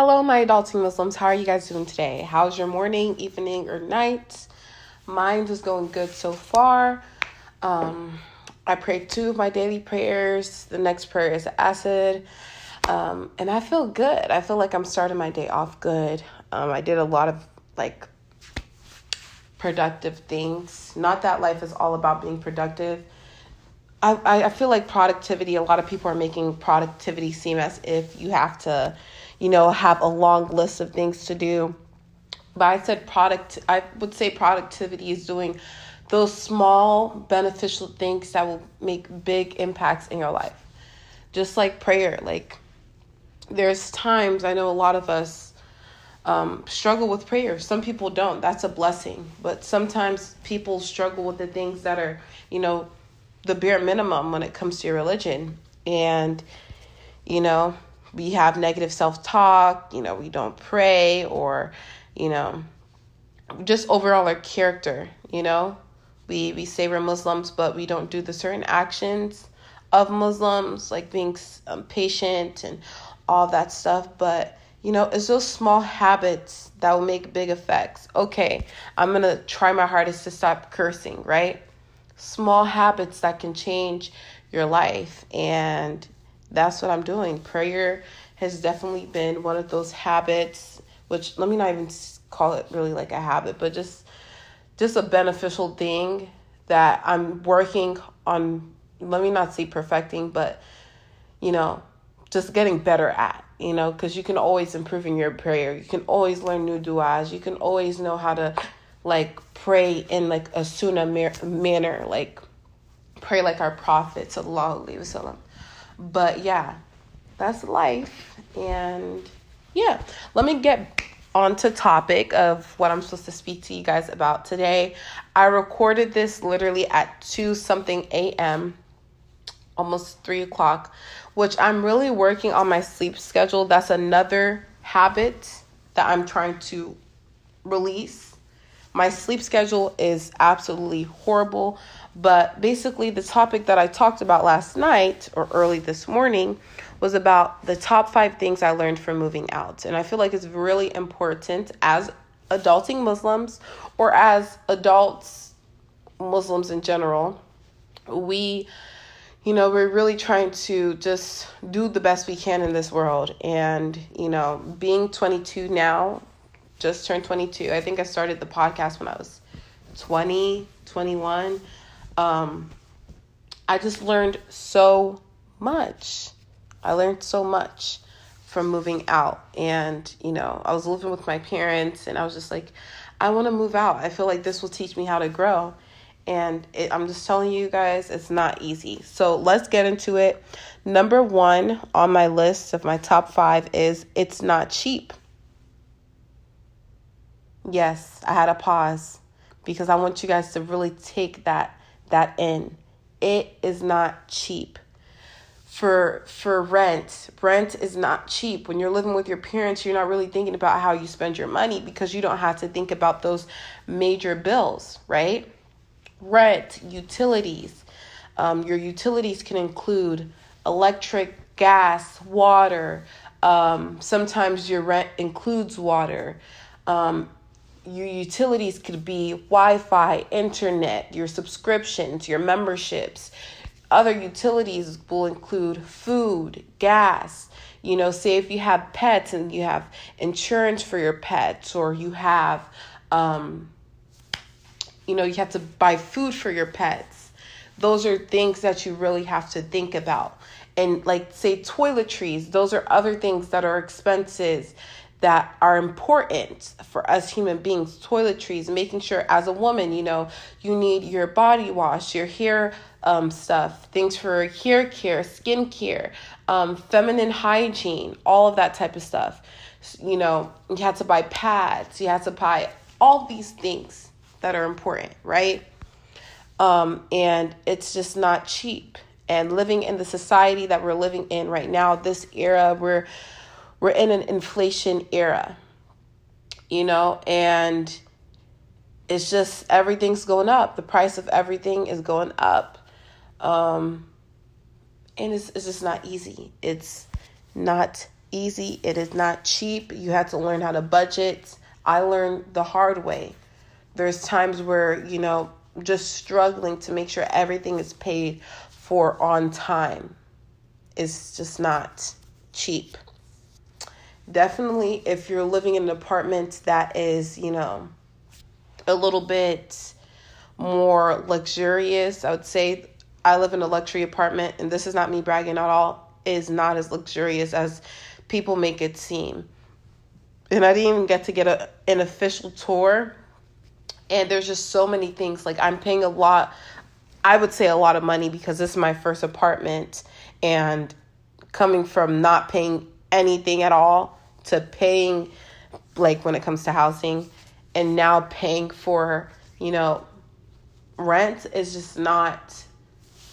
Hello, my adulting Muslims. How are you guys doing today? How's your morning, evening, or night? Mine is going good so far. Um, I prayed two of my daily prayers. The next prayer is Asr. Um, and I feel good. I feel like I'm starting my day off good. Um, I did a lot of like productive things. Not that life is all about being productive. I, I feel like productivity, a lot of people are making productivity seem as if you have to, you know, have a long list of things to do. But I said product, I would say productivity is doing those small beneficial things that will make big impacts in your life. Just like prayer, like there's times I know a lot of us um, struggle with prayer. Some people don't. That's a blessing. But sometimes people struggle with the things that are, you know, the bare minimum when it comes to your religion. And, you know, we have negative self talk, you know, we don't pray, or, you know, just overall our character, you know. We, we say we're Muslims, but we don't do the certain actions of Muslims, like being um, patient and all that stuff. But, you know, it's those small habits that will make big effects. Okay, I'm going to try my hardest to stop cursing, right? small habits that can change your life. And that's what I'm doing. Prayer has definitely been one of those habits, which let me not even call it really like a habit, but just just a beneficial thing that I'm working on let me not say perfecting, but you know, just getting better at, you know, because you can always improve in your prayer. You can always learn new du'as. You can always know how to like pray in like a sunnah manner, like pray like our prophet sallallahu wasallam. But yeah, that's life, and yeah, let me get on to topic of what I'm supposed to speak to you guys about today. I recorded this literally at two something a.m. Almost three o'clock, which I'm really working on my sleep schedule. That's another habit that I'm trying to release my sleep schedule is absolutely horrible. But basically, the topic that I talked about last night or early this morning was about the top five things I learned from moving out. And I feel like it's really important as adulting Muslims or as adults, Muslims in general. We, you know, we're really trying to just do the best we can in this world. And, you know, being 22 now, just turned 22. I think I started the podcast when I was 20, 21. Um, I just learned so much. I learned so much from moving out. And, you know, I was living with my parents and I was just like, I want to move out. I feel like this will teach me how to grow. And it, I'm just telling you guys, it's not easy. So let's get into it. Number one on my list of my top five is it's not cheap. Yes, I had a pause because I want you guys to really take that that in. It is not cheap. For for rent, rent is not cheap. When you're living with your parents, you're not really thinking about how you spend your money because you don't have to think about those major bills, right? Rent, utilities. Um, your utilities can include electric, gas, water. Um, sometimes your rent includes water. Um, your utilities could be Wi-Fi, internet, your subscriptions, your memberships. Other utilities will include food, gas. You know, say if you have pets and you have insurance for your pets, or you have, um, you know, you have to buy food for your pets. Those are things that you really have to think about. And like, say, toiletries, those are other things that are expenses that are important for us human beings toiletries making sure as a woman you know you need your body wash your hair um, stuff things for hair care skin care um, feminine hygiene all of that type of stuff. You know you had to buy pads you had to buy all these things that are important right? Um, and it's just not cheap. And living in the society that we're living in right now this era where we're in an inflation era, you know, and it's just everything's going up. The price of everything is going up. Um, and it's, it's just not easy. It's not easy. It is not cheap. You have to learn how to budget. I learned the hard way. There's times where, you know, just struggling to make sure everything is paid for on time is just not cheap. Definitely, if you're living in an apartment that is, you know, a little bit more luxurious, I would say I live in a luxury apartment, and this is not me bragging at all, is not as luxurious as people make it seem. And I didn't even get to get a, an official tour. And there's just so many things. Like, I'm paying a lot, I would say a lot of money because this is my first apartment. And coming from not paying anything at all to paying, like, when it comes to housing, and now paying for, you know, rent is just not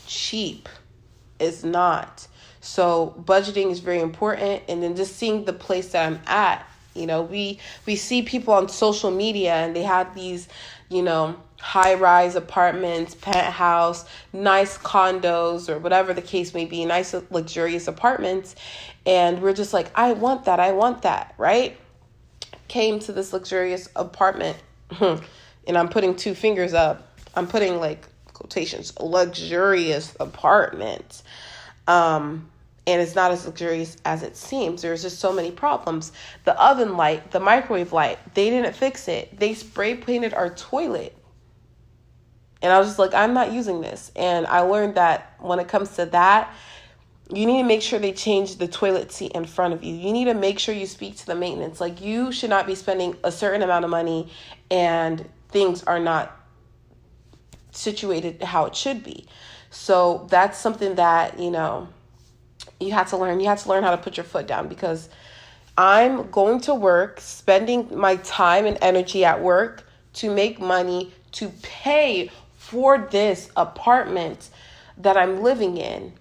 cheap. It's not. So budgeting is very important and then just seeing the place that I'm at. You know, we we see people on social media and they have these, you know, high-rise apartments, penthouse, nice condos or whatever the case may be, nice luxurious apartments and we're just like, "I want that. I want that." Right? Came to this luxurious apartment and I'm putting two fingers up. I'm putting like quotations luxurious apartment um and it's not as luxurious as it seems there's just so many problems the oven light the microwave light they didn't fix it they spray painted our toilet and i was just like i'm not using this and i learned that when it comes to that you need to make sure they change the toilet seat in front of you. You need to make sure you speak to the maintenance. Like, you should not be spending a certain amount of money and things are not situated how it should be. So that's something that, you know, you have to learn. You have to learn how to put your foot down because I'm going to work, spending my time and energy at work to make money to pay for this apartment that I'm living in.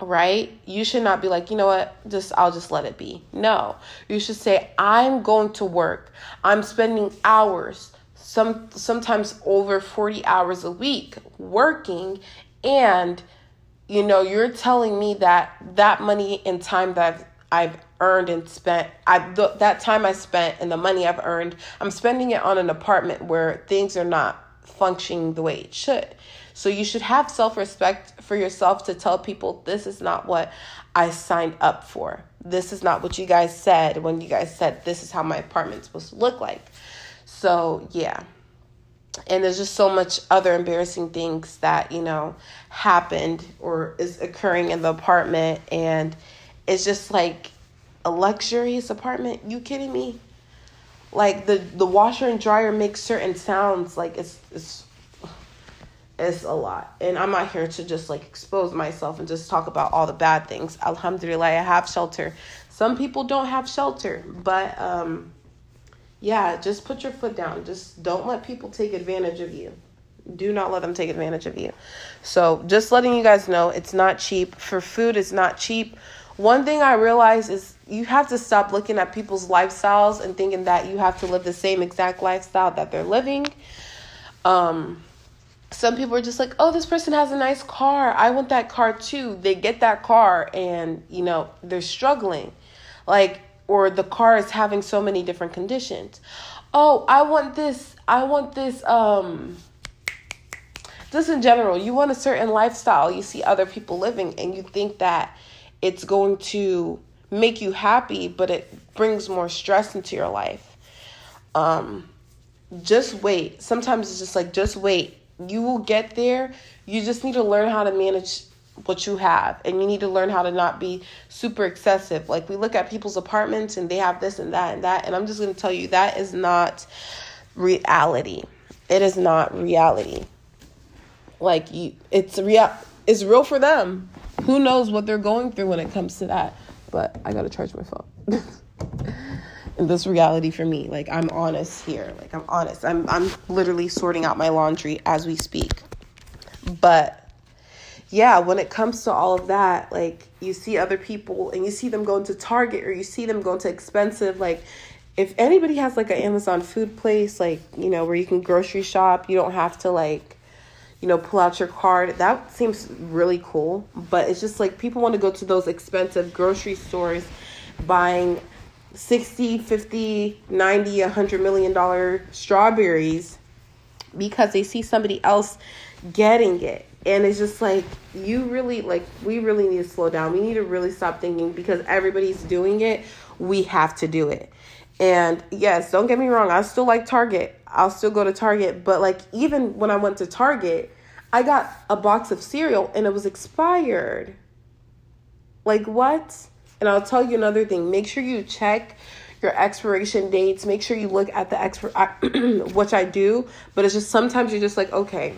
Right? You should not be like, you know what, just I'll just let it be. No. You should say, I'm going to work. I'm spending hours some sometimes over 40 hours a week working and you know you're telling me that that money and time that I've, I've earned and spent I th- that time I spent and the money I've earned I'm spending it on an apartment where things are not functioning the way it should so you should have self-respect for yourself to tell people this is not what I signed up for this is not what you guys said when you guys said this is how my apartment's supposed to look like so, yeah. And there's just so much other embarrassing things that, you know, happened or is occurring in the apartment. And it's just like a luxurious apartment. You kidding me? Like the, the washer and dryer makes certain sounds like it's, it's it's a lot. And I'm not here to just like expose myself and just talk about all the bad things. Alhamdulillah, I have shelter. Some people don't have shelter, but um yeah, just put your foot down. Just don't let people take advantage of you. Do not let them take advantage of you. So, just letting you guys know, it's not cheap. For food, it's not cheap. One thing I realize is you have to stop looking at people's lifestyles and thinking that you have to live the same exact lifestyle that they're living. Um, some people are just like, oh, this person has a nice car. I want that car too. They get that car and, you know, they're struggling. Like, or the car is having so many different conditions. Oh, I want this. I want this um just in general, you want a certain lifestyle. You see other people living and you think that it's going to make you happy, but it brings more stress into your life. Um just wait. Sometimes it's just like just wait. You will get there. You just need to learn how to manage what you have and you need to learn how to not be super excessive. Like we look at people's apartments and they have this and that and that and i'm just going to tell you that is not reality. It is not reality. Like you it's real it's real for them. Who knows what they're going through when it comes to that? But i gotta charge my phone this reality for me like i'm honest here like i'm honest i'm i'm literally sorting out my laundry as we speak but yeah, when it comes to all of that, like you see other people and you see them going to Target or you see them going to expensive, like if anybody has like an Amazon food place, like, you know, where you can grocery shop, you don't have to like, you know, pull out your card. That seems really cool. But it's just like people want to go to those expensive grocery stores buying 60, 50, 90, 100 million dollar strawberries because they see somebody else getting it. And it's just like you really like we really need to slow down. We need to really stop thinking because everybody's doing it, we have to do it. And yes, don't get me wrong, I still like Target. I'll still go to Target, but like even when I went to Target, I got a box of cereal and it was expired. Like what? And I'll tell you another thing. Make sure you check your expiration dates. Make sure you look at the expir which I do, but it's just sometimes you're just like, okay,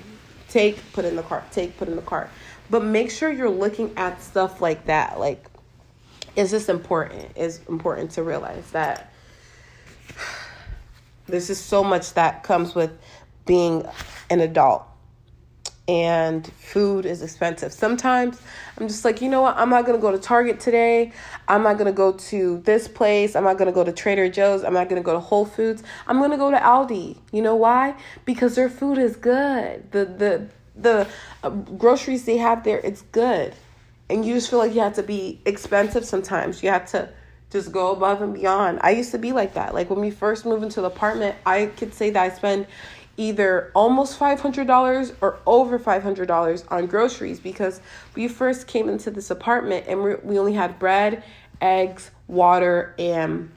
take, put in the cart, take, put in the cart. But make sure you're looking at stuff like that. Like, is this important? It's important to realize that this is so much that comes with being an adult and food is expensive. Sometimes I'm just like, you know what? I'm not going to go to Target today. I'm not going to go to this place. I'm not going to go to Trader Joe's. I'm not going to go to Whole Foods. I'm going to go to Aldi. You know why? Because their food is good. The the the uh, groceries they have there, it's good. And you just feel like you have to be expensive sometimes. You have to just go above and beyond. I used to be like that. Like when we first moved into the apartment, I could say that I spend either almost $500 or over $500 on groceries because we first came into this apartment and we, only had bread, eggs, water, and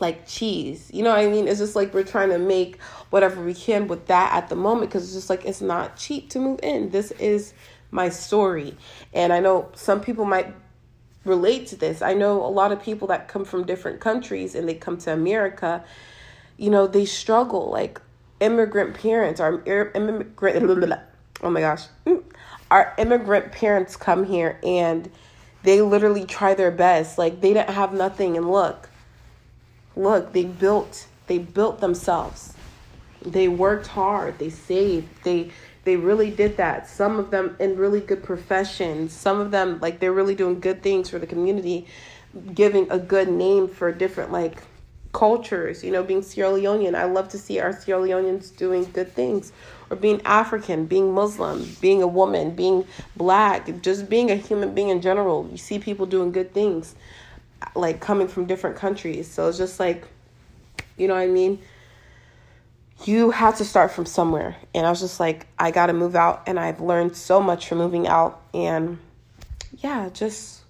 like cheese. You know what I mean? It's just like we're trying to make whatever we can with that at the moment because it's just like it's not cheap to move in. This is my story. And I know some people might relate to this. I know a lot of people that come from different countries and they come to America, you know, they struggle. Like immigrant parents, our immigrant, oh my gosh, mm. our immigrant parents come here and they literally try their best. Like they didn't have nothing, and look, look, they built, they built themselves. They worked hard. They saved. They they really did that. Some of them in really good professions. Some of them like they're really doing good things for the community, giving a good name for different like cultures, you know, being Sierra Leonean. I love to see our Sierra Leoneans doing good things. Or being African, being Muslim, being a woman, being black, just being a human being in general. You see people doing good things, like coming from different countries. So it's just like, you know what I mean? You have to start from somewhere. And I was just like, I got to move out. And I've learned so much from moving out. And yeah, just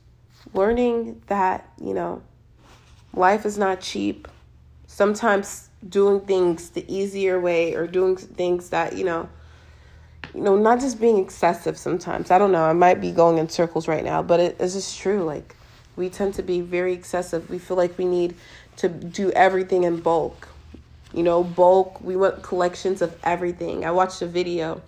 learning that, you know, Life is not cheap. Sometimes doing things the easier way or doing things that, you know, you know, not just being excessive sometimes. I don't know. I might be going in circles right now, but it is just true. Like, we tend to be very excessive. We feel like we need to do everything in bulk. You know, bulk, we want collections of everything. I watched a video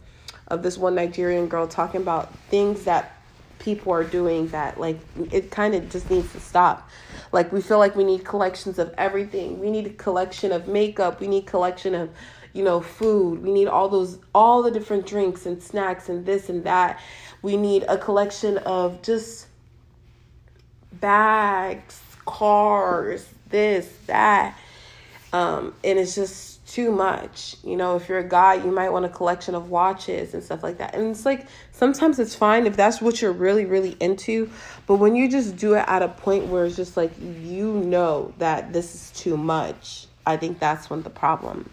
of this one Nigerian girl talking about things that people are doing that like it kind of just needs to stop. Like we feel like we need collections of everything. We need a collection of makeup. We need collection of you know food. We need all those all the different drinks and snacks and this and that. We need a collection of just bags cars this that. Um and it's just too much. You know, if you're a guy, you might want a collection of watches and stuff like that. And it's like sometimes it's fine if that's what you're really, really into. But when you just do it at a point where it's just like you know that this is too much, I think that's when the problem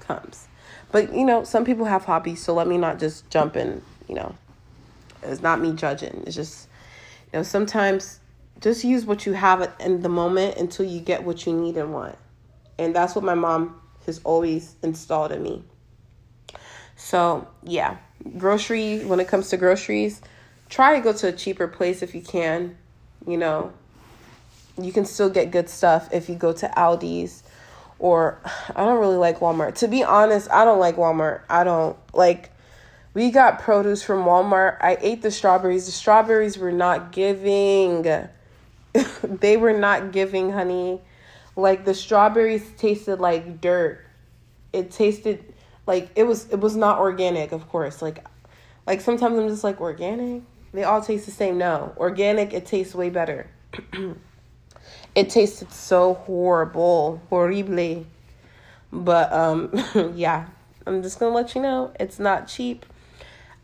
comes. But you know, some people have hobbies, so let me not just jump in, you know. It's not me judging. It's just you know, sometimes just use what you have in the moment until you get what you need and want. And that's what my mom has always installed in me. So, yeah, grocery, when it comes to groceries, try to go to a cheaper place if you can. You know, you can still get good stuff if you go to Aldi's or I don't really like Walmart. To be honest, I don't like Walmart. I don't like we got produce from Walmart. I ate the strawberries. The strawberries were not giving. they were not giving, honey. Like the strawberries tasted like dirt. It tasted like it was it was not organic, of course. Like like sometimes I'm just like organic. They all taste the same. No, organic it tastes way better. it tasted so horrible, horrible. But um yeah, I'm just going to let you know it's not cheap.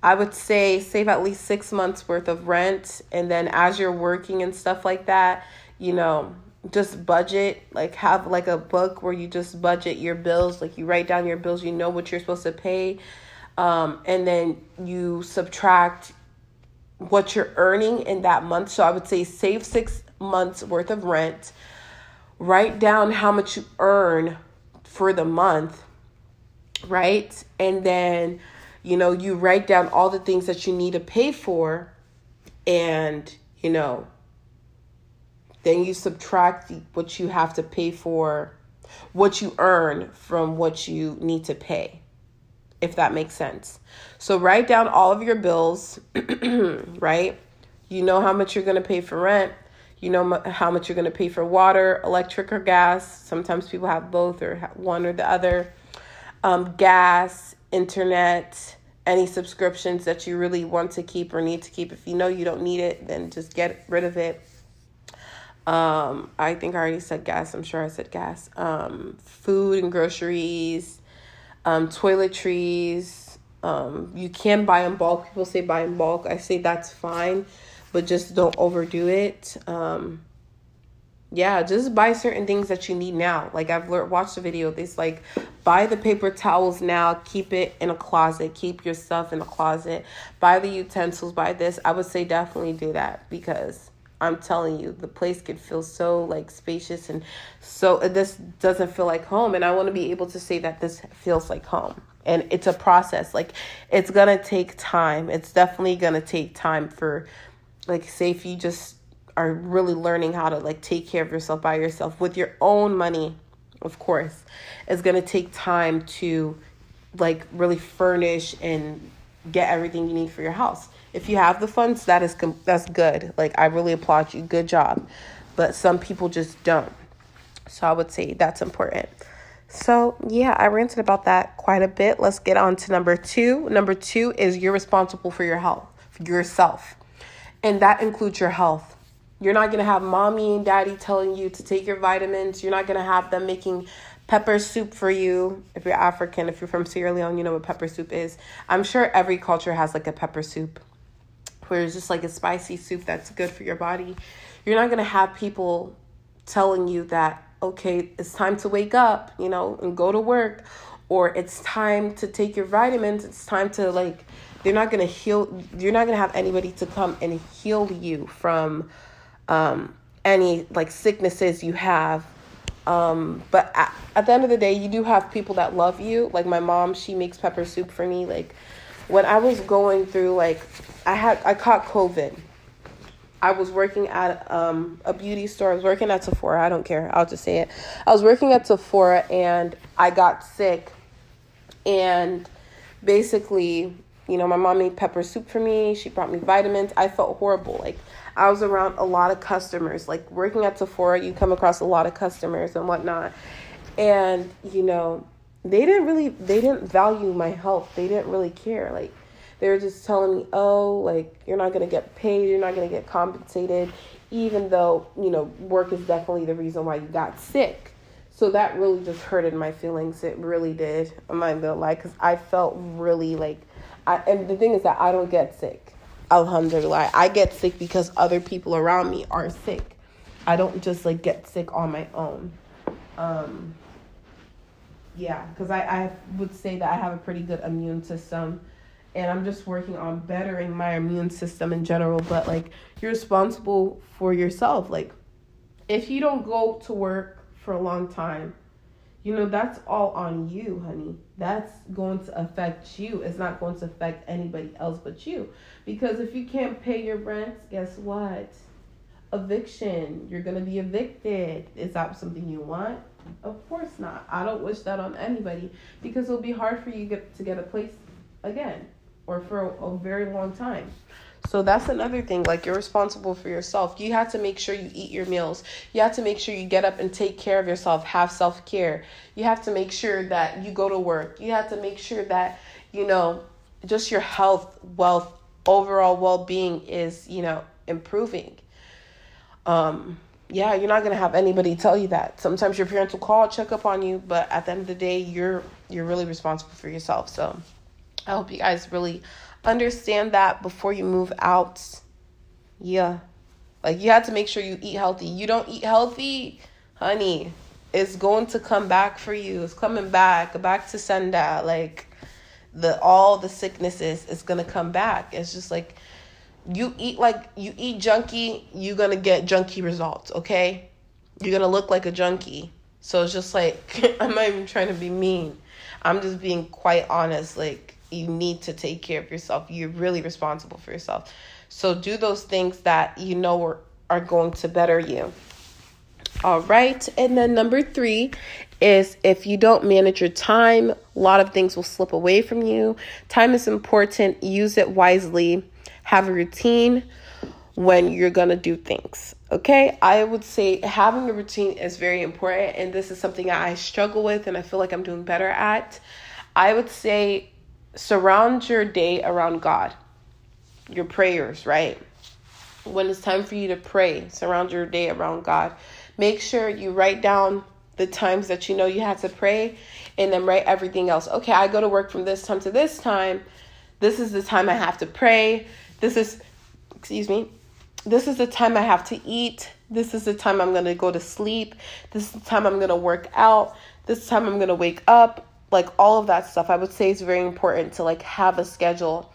I would say save at least 6 months worth of rent and then as you're working and stuff like that, you know, just budget like have like a book where you just budget your bills like you write down your bills you know what you're supposed to pay um, and then you subtract what you're earning in that month. So i would say save six months worth of rent write down how much you earn for the month right? And then you know you write down all the things that you need to pay for and you know then you subtract what you have to pay for, what you earn from what you need to pay, if that makes sense. So write down all of your bills, right? You know how much you're going to pay for rent. You know how much you're going to pay for water, electric, or gas. Sometimes people have both or one or the other. Um, gas, internet, any subscriptions that you really want to keep or need to keep. If you know you don't need it, then just get rid of it. Um, I think I already said gas. I'm sure I said gas. Um, food and groceries, um, toiletries. Um, you can buy in bulk. People say buy in bulk. I say that's fine, but just don't overdo it. Um, yeah, just buy certain things that you need now. Like I've learned, watched a video. It's like buy the paper towels now. Keep it in a closet. Keep your stuff in a closet. Buy the utensils. Buy this. I would say definitely do that because I'm telling you, the place could feel so like spacious and so this doesn't feel like home. And I want to be able to say that this feels like home. And it's a process. Like it's gonna take time. It's definitely gonna take time for like say if you just are really learning how to like take care of yourself by yourself with your own money, of course. It's gonna take time to like really furnish and get everything you need for your house if you have the funds, that is that's good. Like I really applaud you. Good job. But some people just don't. So I would say that's important. So, yeah, I ranted about that quite a bit. Let's get on to number 2. Number 2 is you're responsible for your health, for yourself. And that includes your health. You're not going to have mommy and daddy telling you to take your vitamins. You're not going to have them making pepper soup for you. If you're African, if you're from Sierra Leone, you know what pepper soup is. I'm sure every culture has like a pepper soup where it's just like a spicy soup that's good for your body. You're not going to have people telling you that, okay, it's time to wake up, you know, and go to work, or it's time to take your vitamins, it's time to like, they're not going to heal, you're not going to have anybody to come and heal you from um, any like sicknesses you have. Um, but at, at the end of the day, you do have people that love you. Like my mom, she makes pepper soup for me. Like when I was going through like I had I caught COVID. I was working at um, a beauty store. I was working at Sephora. I don't care. I'll just say it. I was working at Sephora and I got sick. And basically, you know, my mom made pepper soup for me. She brought me vitamins. I felt horrible. Like I was around a lot of customers. Like working at Sephora, you come across a lot of customers and whatnot. And, you know, they didn't really they didn't value my health. They didn't really care. Like they were just telling me, oh, like, you're not going to get paid, you're not going to get compensated, even though, you know, work is definitely the reason why you got sick. So that really just hurted my feelings. It really did. I'm not gonna lie, because I felt really like, I, and the thing is that I don't get sick. Alhamdulillah. I get sick because other people around me are sick. I don't just like get sick on my own. Um, yeah, because I, I would say that I have a pretty good immune system and I'm just working on bettering my immune system in general. But like, you're responsible for yourself. Like, if you don't go to work for a long time, you know, that's all on you, honey. That's going to affect you. It's not going to affect anybody else but you. Because if you can't pay your rent, guess what? Eviction. You're going to be evicted. Is that something you want? Of course not. I don't wish that on anybody because it'll be hard for you get, to get a place again or for a, a very long time. So that's another thing. Like you're responsible for yourself. You have to make sure you eat your meals. You have to make sure you get up and take care of yourself, have self care. You have to make sure that you go to work. You have to make sure that, you know, just your health, wealth, overall well being is, you know, improving. Um, yeah, you're not gonna have anybody tell you that. Sometimes your parents will call, check up on you, but at the end of the day, you're you're really responsible for yourself. So I hope you guys really understand that before you move out. Yeah. Like you have to make sure you eat healthy. You don't eat healthy, honey, it's going to come back for you. It's coming back, back to sender. Like the all the sicknesses is gonna come back. It's just like you eat like you eat junky, you're gonna get junky results, okay? You're gonna look like a junkie. So it's just like I'm not even trying to be mean. I'm just being quite honest. Like you need to take care of yourself. You're really responsible for yourself. So do those things that you know are, are going to better you. All right. And then number three is if you don't manage your time, a lot of things will slip away from you. Time is important. Use it wisely. Have a routine when you're going to do things. Okay. I would say having a routine is very important. And this is something I struggle with and I feel like I'm doing better at. I would say surround your day around God, your prayers, right? When it's time for you to pray, surround your day around God. Make sure you write down the times that you know you had to pray and then write everything else. Okay, I go to work from this time to this time. This is the time I have to pray. This is, excuse me, this is the time I have to eat. This is the time I'm going to go to sleep. This is the time I'm going to work out. This time I'm going to wake up like all of that stuff i would say it's very important to like have a schedule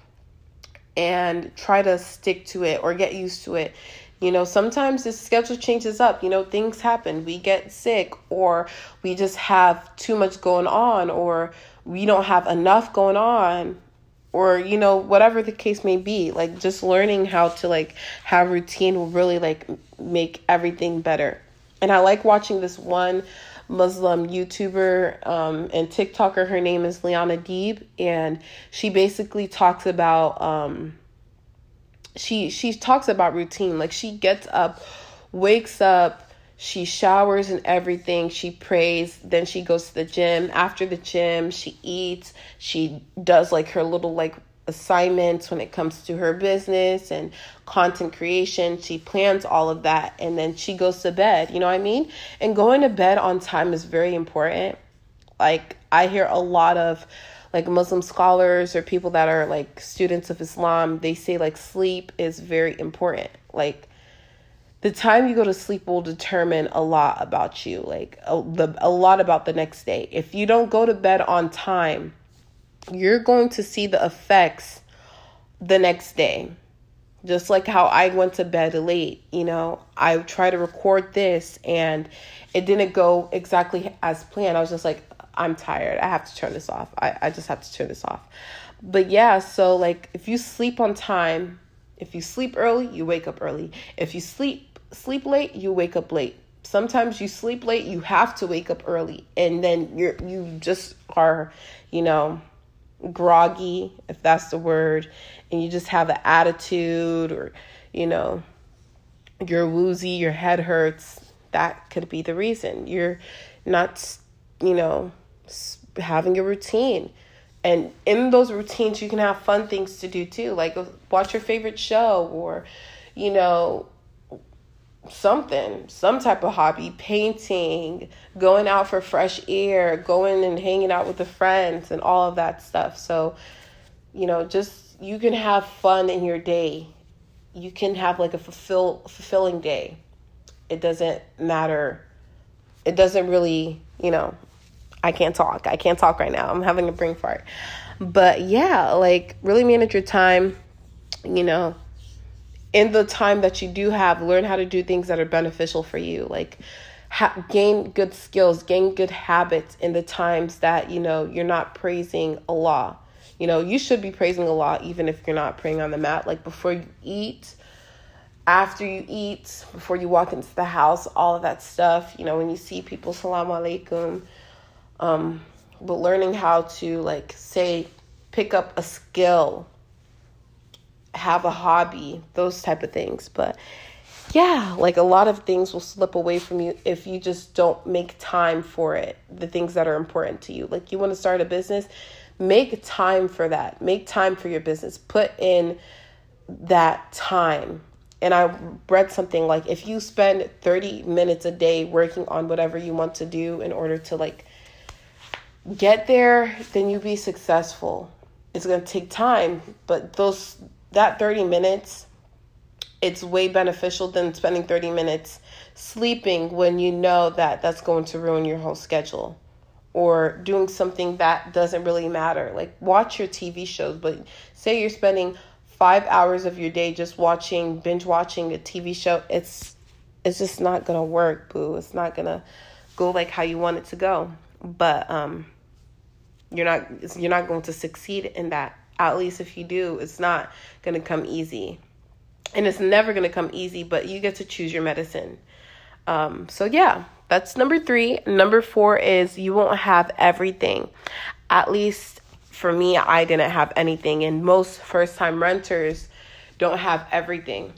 and try to stick to it or get used to it you know sometimes the schedule changes up you know things happen we get sick or we just have too much going on or we don't have enough going on or you know whatever the case may be like just learning how to like have routine will really like make everything better and i like watching this one Muslim YouTuber um, and TikToker. Her name is Liana Deeb, and she basically talks about um, she she talks about routine. Like she gets up, wakes up, she showers and everything. She prays, then she goes to the gym. After the gym, she eats. She does like her little like assignments when it comes to her business and content creation. She plans all of that and then she goes to bed. You know what I mean? And going to bed on time is very important. Like, I hear a lot of like Muslim scholars or people that are like students of Islam, they say like sleep is very important. Like, the time you go to sleep will determine a lot about you, like a, the, a lot about the next day. If you don't go to bed on time, you're going to see the effects the next day. Just like how I went to bed late, you know, I tried to record this and it didn't go exactly as planned. I was just like, I'm tired. I have to turn this off. I, I just have to turn this off. But yeah, so like if you sleep on time, if you sleep early, you wake up early. If you sleep sleep late, you wake up late. Sometimes you sleep late, you have to wake up early and then you're you just are, you know, groggy, if that's the word, and you just have an attitude or, you know, you're woozy, your head hurts, that could be the reason. You're not, you know, having a routine. And in those routines, you can have fun things to do too, like uh, watch your favorite show or, you know, something, some type of hobby, painting, going out for fresh air, going and hanging out with the friends and all of that stuff. So, you know, just you can have fun in your day. You can have like a fulfill fulfilling day. It doesn't matter. It doesn't really, you know, I can't talk. I can't talk right now. I'm having a brain fart. But yeah, like really manage your time, you know, in the time that you do have, learn how to do things that are beneficial for you. Like, ha- gain good skills, gain good habits in the times that, you know, you're not praising Allah. You know, you should be praising Allah even if you're not praying on the mat. Like, before you eat, after you eat, before you walk into the house, all of that stuff. You know, when you see people, salam alaikum. Um, but learning how to, like, say, pick up a skill have a hobby, those type of things. But yeah, like a lot of things will slip away from you if you just don't make time for it, the things that are important to you. Like you want to start a business, make time for that. Make time for your business. Put in that time. And I read something like if you spend 30 minutes a day working on whatever you want to do in order to like get there, then you be successful. It's going to take time, but those that 30 minutes it's way beneficial than spending 30 minutes sleeping when you know that that's going to ruin your whole schedule or doing something that doesn't really matter. Like watch your TV shows, but say you're spending 5 hours of your day just watching binge watching a TV show, it's it's just not going to work, boo. It's not going to go like how you want it to go. But um you're not you're not going to succeed in that. At least if you do, it's not going to come easy. And it's never going to come easy, but you get to choose your medicine. Um, so, yeah, that's number three. Number four is you won't have everything. At least for me, I didn't have anything, and most first time renters don't have everything.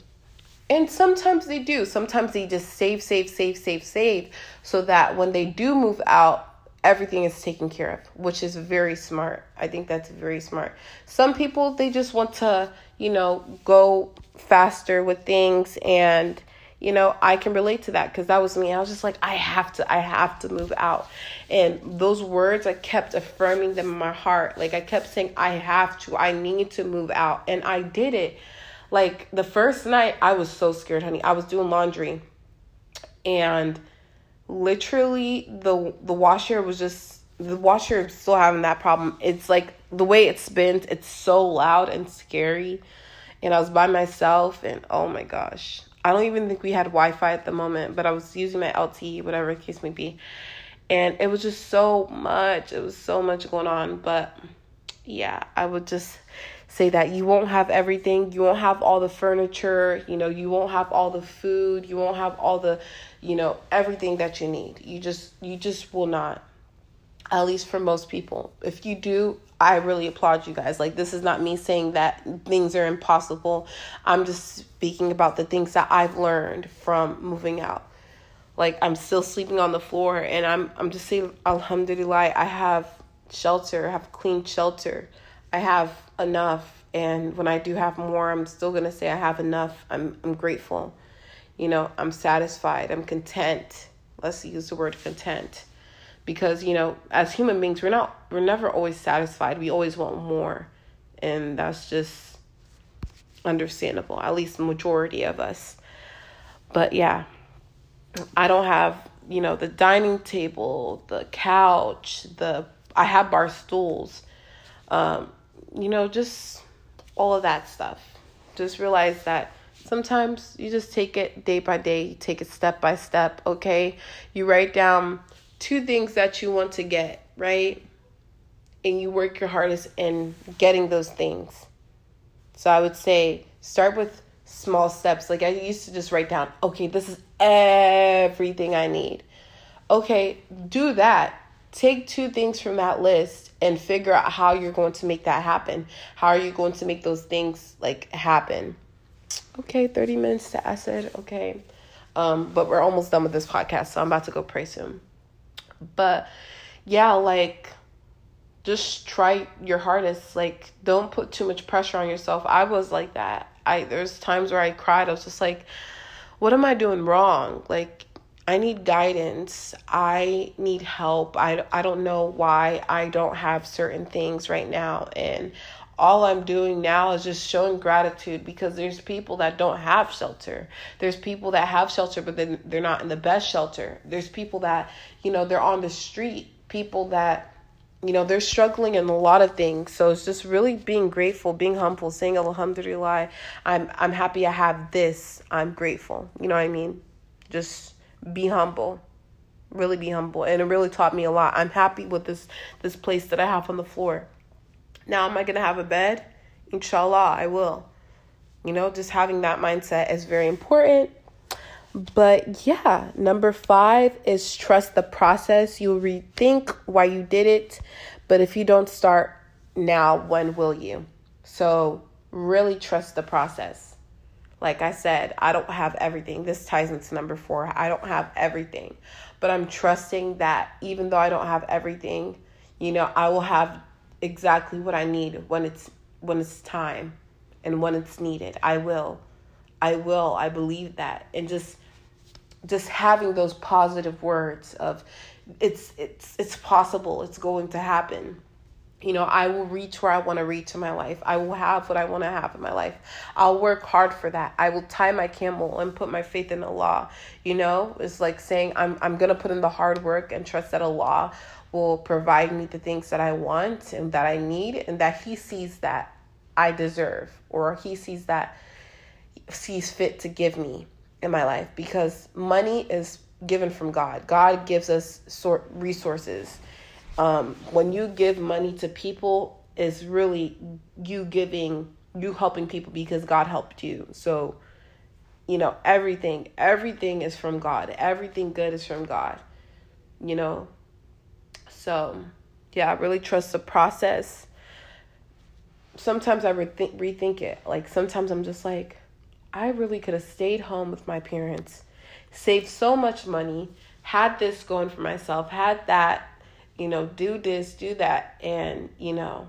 And sometimes they do. Sometimes they just save, save, save, save, save so that when they do move out, everything is taken care of, which is very smart. I think that's very smart. Some people, they just want to, you know, go faster with things and you know i can relate to that because that was me. I was just like i have to i have to move out. And those words i kept affirming them in my heart. Like i kept saying i have to i need to move out. And i did it. Like the first night i was so scared honey. I was doing laundry. And literally the the washer was just the washer still having that problem. It's like the way it spins, it's so loud and scary. And I was by myself and oh my gosh. I don't even think we had Wi-Fi at the moment, but I was using my LTE, whatever case may be. And it was just so much. It was so much going on, but yeah, I would just say that you won't have everything. You won't have all the furniture, you know, you won't have all the food, you won't have all the, you know, everything that you need. You just you just will not. At least for most people. If you do, I really applaud you guys. Like this is not me saying that things are impossible. I'm just speaking about the things that I've learned from moving out. Like I'm still sleeping on the floor and I'm I'm just saying alhamdulillah I have shelter, I have clean shelter. I have enough and when I do have more, I'm still going to say I have enough. I'm I'm grateful. You know, I'm satisfied. I'm content. Let's use the word content. Because, you know, as human beings, we're not we're never always satisfied. We always want more. And that's just understandable. At least the majority of us. But yeah. I don't have, you know, the dining table, the couch, the I have bar stools. Um, you know, just all of that stuff. Just realize that sometimes you just take it day by day, you take it step by step, okay? You write down two things that you want to get, right? And you work your hardest in getting those things. So I would say start with small steps. Like I used to just write down, okay, this is everything I need. Okay, do that. Take two things from that list and figure out how you're going to make that happen. How are you going to make those things like happen? Okay, 30 minutes to Asr. Okay. Um, but we're almost done with this podcast, so I'm about to go pray soon. But yeah, like just try your hardest. Like don't put too much pressure on yourself. I was like that. I there's times where I cried. I was just like, what am I doing wrong? Like I need guidance. I need help. I, I don't know why I don't have certain things right now. And all I'm doing now is just showing gratitude because there's people that don't have shelter. There's people that have shelter, but then they're not in the best shelter. There's people that, you know, they're on the street. People that, you know, they're struggling in a lot of things. So it's just really being grateful, being humble, saying Alhamdulillah, I'm I'm happy I have this. I'm grateful. You know what I mean? Just be humble. Really be humble. And it really taught me a lot. I'm happy with this this place that i have on the floor. Now am i going to have a bed? Inshallah i will. You know just having that mindset is very important. But yeah number five is trust the process. You'll rethink why you did it. But if you don't start now when will you? So really trust the process like I said, I don't have everything. This ties into number four. I don't have everything, but I'm trusting that even though I don't have everything, you know, I will have exactly what I need when it's when it's time and when it's needed. I will. I will. I believe that. And just just having those positive words of it's it's it's possible. It's going to happen. You know, I will reach where I want to reach in my life. I will have what I want to have in my life. I'll work hard for that. I will tie my camel and put my faith in Allah. You know, it's like saying I'm I'm going to put in the hard work and trust that Allah will provide me the things that I want and that I need and that he sees that I deserve or he sees that sees fit to give me in my life because money is given from God. God gives us sort resources um, when you give money to people, is really you giving, you helping people because God helped you. So, you know, everything, everything is from God. Everything good is from God, you know? So, yeah, I really trust the process. Sometimes I rethink, rethink it. Like, sometimes I'm just like, I really could have stayed home with my parents, saved so much money, had this going for myself, had that you know, do this, do that, and you know,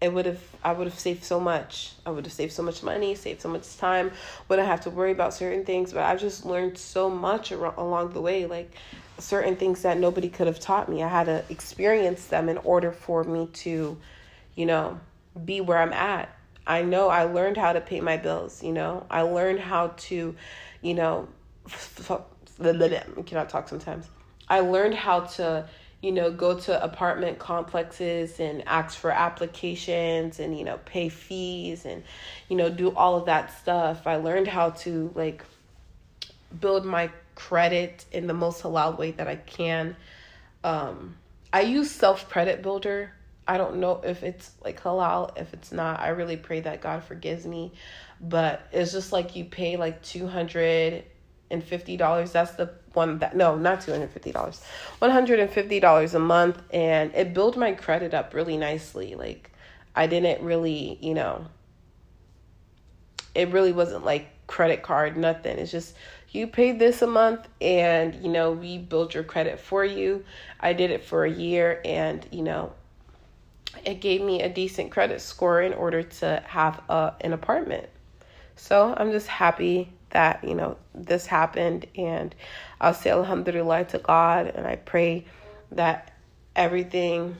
it would have I would have saved so much. I would have saved so much money, saved so much time. Wouldn't have to worry about certain things. But I've just learned so much along the way, like certain things that nobody could have taught me. I had to experience them in order for me to, you know, be where I'm at. I know I learned how to pay my bills. You know, I learned how to, you know, cannot talk sometimes. I learned how to, you know, go to apartment complexes and ask for applications and, you know, pay fees and, you know, do all of that stuff. I learned how to, like, build my credit in the most halal way that I can. Um, I use self credit builder. I don't know if it's like halal. If it's not, I really pray that God forgives me. But it's just like you pay like two hundred and fifty dollars. That's the one that no, not two hundred fifty dollars, one hundred and fifty dollars a month, and it built my credit up really nicely. Like I didn't really, you know, it really wasn't like credit card, nothing. It's just you paid this a month, and you know we build your credit for you. I did it for a year, and you know. It gave me a decent credit score in order to have a, an apartment. So I'm just happy that, you know, this happened. And I'll say Alhamdulillah to God. And I pray that everything.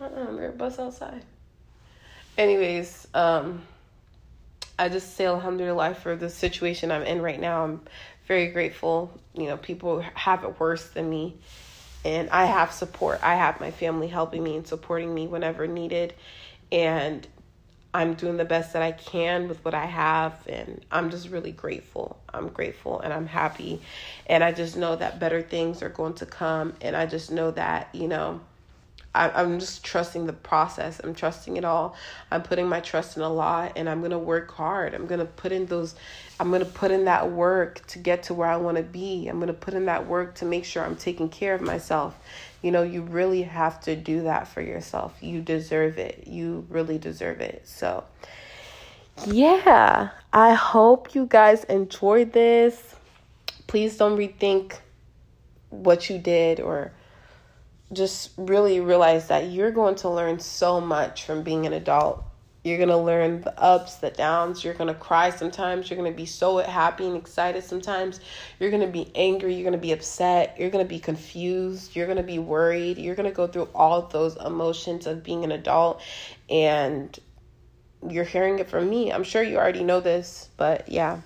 Uh-uh, bus outside. Anyways, um, I just say Alhamdulillah for the situation I'm in right now. I'm very grateful. You know, people have it worse than me. And I have support. I have my family helping me and supporting me whenever needed. And I'm doing the best that I can with what I have, and I'm just really grateful. I'm grateful and I'm happy, and I just know that better things are going to come, and I just know that, you know. I'm just trusting the process. I'm trusting it all. I'm putting my trust in Allah and I'm going to work hard. I'm going to put in those I'm going to put in that work to get to where I want to be. I'm going to put in that work to make sure I'm taking care of myself. You know, you really have to do that for yourself. You deserve it. You really deserve it. So, yeah, I hope you guys enjoyed this. Please don't rethink what you did or just really realize that you're going to learn so much from being an adult. You're going to learn the ups, the downs. You're going to cry sometimes. You're going to be so happy and excited sometimes. You're going to be angry. You're going to be upset. You're going to be confused. You're going to be worried. You're going to go through all those emotions of being an adult. And you're hearing it from me. I'm sure you already know this, but yeah,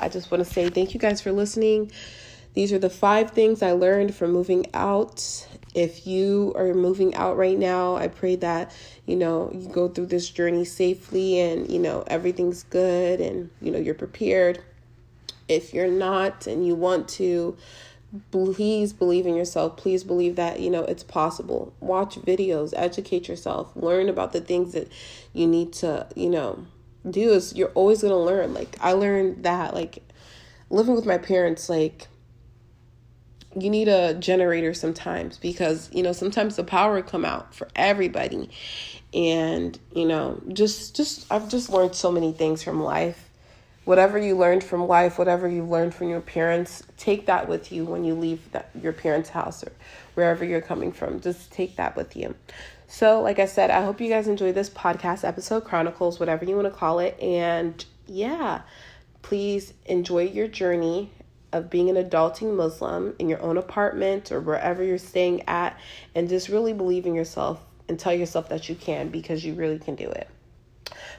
I just want to say thank you guys for listening. These are the five things I learned from moving out if you are moving out right now, I pray that, you know, you go through this journey safely and, you know, everything's good and, you know, you're prepared. If you're not and you want to, please believe in yourself. Please believe that, you know, it's possible. Watch videos, educate yourself, learn about the things that you need to, you know, do is you're always going to learn. Like I learned that like living with my parents like you need a generator sometimes because you know sometimes the power come out for everybody. And you know just just i've just learned so many things from life. Whatever you learned from life whatever you learned from your parents take that with you when you leave that, your parents house or wherever you're coming from. Just take that with you. So like i said i hope you guys enjoyed this podcast episode chronicles whatever you want to call it. And yeah please enjoy your journey of being an adulting Muslim in your own apartment or wherever you're staying at, and just really believe in yourself and tell yourself that you can because you really can do it.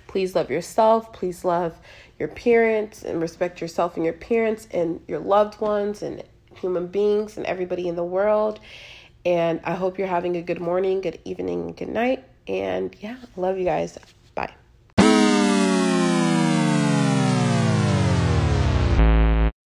Please love yourself. Please love your parents and respect yourself and your parents and your loved ones and human beings and everybody in the world. And I hope you're having a good morning, good evening, good night. And yeah, love you guys.